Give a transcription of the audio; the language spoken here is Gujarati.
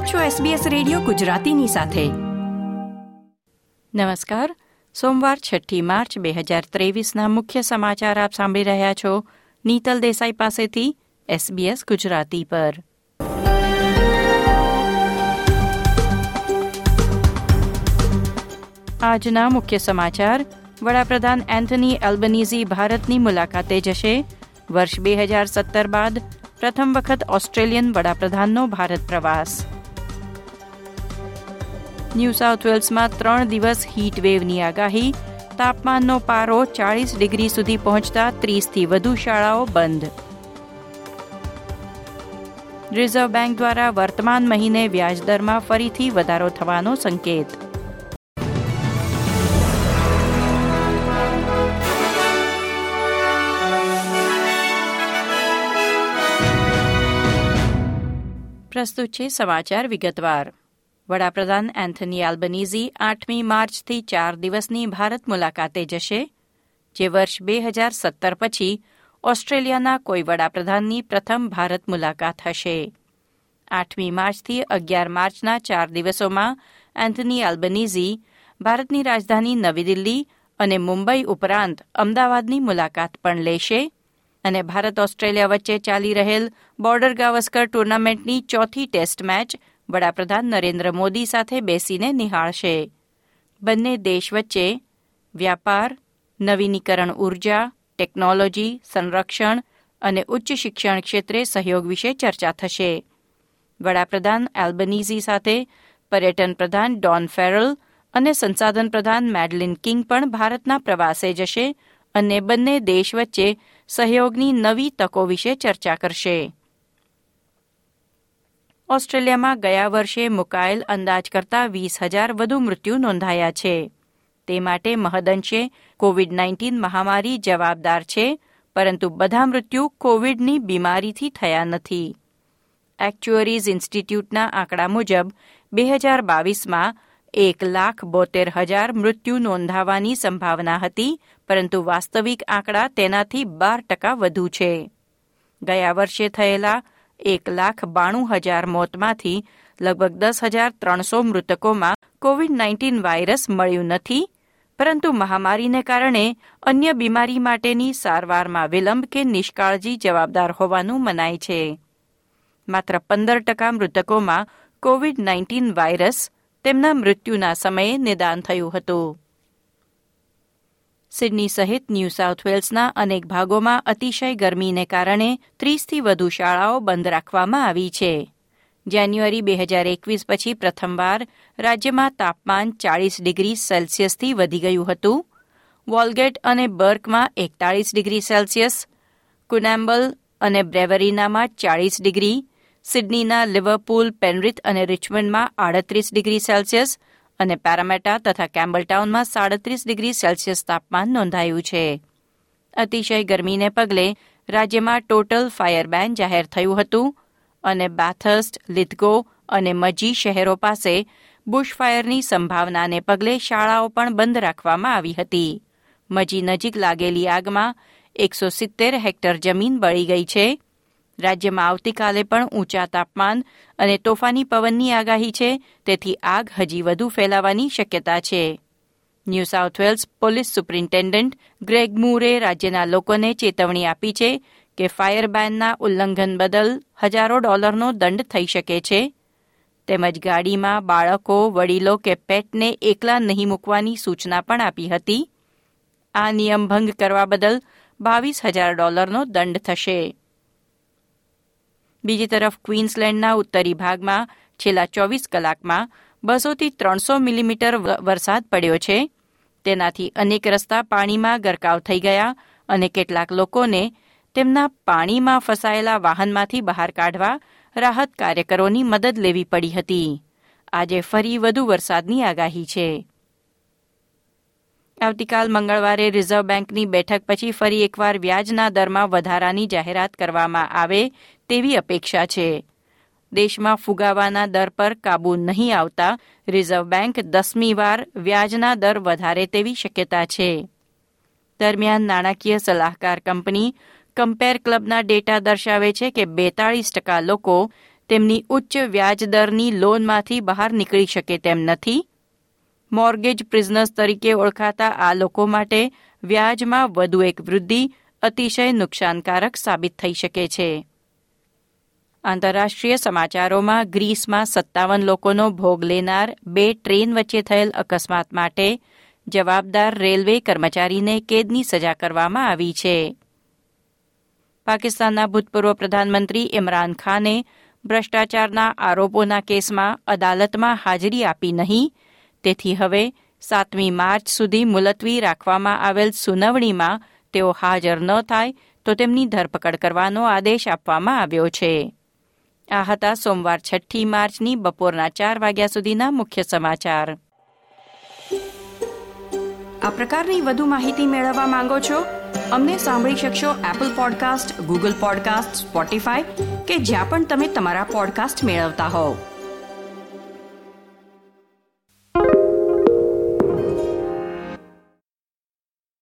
આપ છો SBS રેડિયો ગુજરાતીની સાથે. નમસ્કાર. સોમવાર છઠ્ઠી માર્ચ બે હજાર ત્રેવીસના મુખ્ય સમાચાર આપ સાંભળી રહ્યા છો. નીતલ દેસાઈ પાસેથી SBS ગુજરાતી પર. આજના મુખ્ય સમાચાર. વડાપ્રધાન એન્થની એલ્બનીઝી ભારતની મુલાકાતે જશે. વર્ષ બે હજાર સત્તર બાદ પ્રથમ વખત ઓસ્ટ્રેલિયન વડાપ્રધાનનો ભારત પ્રવાસ. ન્યૂ સાઉથ વેલ્સમાં ત્રણ દિવસ હીટ વેવની આગાહી. તાપમાનનો પારો ચાળીસ ડિગ્રી સુધી પહોંચતા ત્રીસથી વધુ શાળાઓ બંધ. રિઝર્વ બેંક દ્વારા વર્તમાન મહિને વ્યાજદરમાં ફરીથી વધારો થવાનો સંકેત. પ્રસ્તુત છે સમાચાર વિગતવાર. વડાપ્રધાન એન્થની આલ્બનીઝી આઠમી માર્ચથી ચાર દિવસની ભારત મુલાકાતે જશે, જે વર્ષ બે હજાર સત્તર પછી ઓસ્ટ્રેલિયાના કોઈ વડાપ્રધાનની પ્રથમ ભારત મુલાકાત હશે. આઠમી માર્ચથી અગિયાર માર્ચના ચાર દિવસોમાં એન્થની આલ્બનીઝી ભારતની રાજધાની નવી દિલ્હી અને મુંબઈ ઉપરાંત અમદાવાદની મુલાકાત પણ લેશે અને ભારત ઓસ્ટ્રેલિયા વચ્ચે ચાલી રહેલ બોર્ડર ગાવસ્કર ટુર્નામેન્ટની ચોથી ટેસ્ટ મેચ વડાપ્રધાન નરેન્દ્ર મોદી સાથે બેસીને નિહાળશે. બંને દેશ વચ્ચે વ્યાપાર, નવીનીકરણ ઊર્જા, ટેકનોલોજી, સંરક્ષણ અને ઉચ્ચ શિક્ષણ ક્ષેત્રે સહયોગ વિશે ચર્ચા થશે. વડાપ્રધાન એલ્બનીઝી સાથે પર્યટન પ્રધાન ડોન ફેરલ અને સંસાધન પ્રધાન મેડલિન કિંગ પણ ભારતના પ્રવાસે જશે અને બંને દેશ વચ્ચે સહયોગની નવી તકો વિશે ચર્ચા કરશે. ઓસ્ટ્રેલિયામાં ગયા વર્ષે મુકાયેલ અંદાજ કરતાં વીસ હજાર વધુ મૃત્યુ નોંધાયા છે. તે માટે મહદઅંશે કોવિડ નાઇન્ટીન મહામારી જવાબદાર છે, પરંતુ બધા મૃત્યુ કોવિડની બીમારીથી થયા નથી. એક્ચ્યુઅરીઝ ઇન્સ્ટિટ્યૂટના આંકડા મુજબ, બે હજાર બાવીસમાં એક લાખ બોતેર હજાર મૃત્યુ નોંધાવાની સંભાવના હતી, પરંતુ વાસ્તવિક આંકડા તેનાથી બાર ટકા વધુ છે. ગયા વર્ષે થયેલા એક લાખ બાણું હજાર મોતમાંથી લગભગ દસ હજાર ત્રણસો મૃતકોમાં કોવિડ નાઇન્ટીન વાયરસ મળ્યું નથી, પરંતુ મહામારીને કારણે અન્ય બીમારી માટેની સારવારમાં વિલંબ કે નિષ્કાળજી જવાબદાર હોવાનું મનાય છે. માત્ર પંદર ટકા મૃતકોમાં કોવિડ નાઇન્ટીન વાયરસ તેમના મૃત્યુના સમયે નિદાન થયું હતું. સિડની સહિત ન્યૂ સાઉથ વેલ્સના અનેક ભાગોમાં અતિશય ગરમીને કારણે ત્રીસથી વધુ શાળાઓ બંધ રાખવામાં આવી છે. જાન્યુઆરી બે હજાર એકવીસ પછી પ્રથમવાર રાજ્યમાં તાપમાન ચાળીસ ડિગ્રી સેલ્સિયસથી વધી ગયું હતું. વોલગેટ અને બર્કમાં એકતાળીસ ડિગ્રી સેલ્સિયસ, કુનેમ્બલ અને બ્રેવરીનામાં ચાળીસ ડિગ્રી, સિડનીના લિવરપુલ, પેનરિથ અને રિચમન્ડમાં આડત્રીસ ડિગ્રી સેલ્સિયસ અને પેરામેટા તથા કેમ્બલટાઉનમાં સાડત્રીસ ડિગ્રી સેલ્સિયસ તાપમાન નોંધાયું છે. અતિશય ગરમીને પગલે રાજ્યમાં ટોટલ ફાયર બેન જાહેર થયું હતું અને બાથર્સ્ટ, લિથગો અને મજી શહેરો પાસે બુશફાયરની સંભાવનાને પગલે શાળાઓ પણ બંધ રાખવામાં આવી હતી. મજી નજીક લાગેલી આગમાં એકસો સિત્તેર હેક્ટર જમીન બળી ગઈ છે. રાજ્યમાં આવતીકાલે પણ ઊંચા તાપમાન અને તોફાની પવનની આગાહી છે, તેથી આગ હજી વધુ ફેલાવાની શક્યતા છે. New South Wales police superintendent Greg Moore રાજ્યના લોકોને ચેતવણી આપી છે કે ફાયર બેનના ઉલ્લંઘન બદલ હજારો ડોલરનો દંડ થઈ શકે છે. તેમજ ગાડીમાં બાળકો, વડીલો કે પેટને એકલા નહીં મૂકવાની સૂચના પણ આપી હતી. આ નિયમ ભંગ કરવા બદલ બાવીસ હજાર ડોલરનો દંડ થશે. બીજી તરફ ક્વીન્સલેન્ડના ઉત્તરી ભાગમાં છેલ્લા ચોવીસ કલાકમાં બસોથી ત્રણસો મિલીમીટર વરસાદ પડ્યો છે. તેનાથી અનેક રસ્તા પાણીમાં ગરકાવ થઈ ગયા અને કેટલાક લોકોને તેમના પાણીમાં ફસાયેલા વાહનમાંથી બહાર કાઢવા રાહત કાર્યકરોની મદદ લેવી પડી હતી. આજે ફરી વધુ વરસાદની આગાહી છે. આવતીકાલ મંગળવારે રિઝર્વ બેંકની બેઠક પછી ફરી એકવાર વ્યાજના દરમાં વધારાની જાહેરાત કરવામાં આવે તેવી અપેક્ષા છે. દેશમાં ફુગાવાના દર પર કાબૂ નહીં આવતા રિઝર્વ બેંક દસમી વાર વ્યાજના દર વધારે તેવી શક્યતા છે. દરમિયાન નાણાકીય સલાહકાર કંપની કમ્પેર ક્લબના ડેટા દર્શાવે છે કે બેતાળીસ ટકા લોકો તેમની ઉચ્ચ વ્યાજદરની લોનમાંથી બહાર નીકળી શકે તેમ નથી. મોર્ગેજ પ્રિઝનર્સ તરીકે ઓળખાતા આ લોકો માટે વ્યાજમાં વધુ એક વૃદ્ધિ અતિશય નુકસાનકારક સાબિત થઈ શકે છે. આંતરરાષ્ટ્રીય સમાચારોમાં ગ્રીસમાં સત્તાવન લોકોનો ભોગ લેનાર બે ટ્રેન વચ્ચે થયેલ અકસ્માત માટે જવાબદાર રેલવે કર્મચારીને કેદની સજા કરવામાં આવી છે. પાકિસ્તાનના ભૂતપૂર્વ પ્રધાનમંત્રી ઇમરાન ખાને ભ્રષ્ટાચારના આરોપોના કેસમાં અદાલતમાં હાજરી આપી નહીં. તેથી હવે સાતમી માર્ચ સુધી મુલતવી રાખવામાં આવેલ સુનાવણીમાં તેઓ હાજર ન થાય તો તેમની ધરપકડ કરવાનો આદેશ આપવામાં આવ્યો છે. આ હતા સોમવાર છઠ્ઠી માર્ચની બપોરના ચાર વાગ્યા સુધીના મુખ્ય સમાચાર. આ પ્રકારની વધુ માહિતી મેળવવા માંગો છો? અમને સાંભળી શકશો Apple podcast Google podcast Spotify કે જ્યાં પણ તમે તમારા પોડકાસ્ટ મેળવતા હોવ.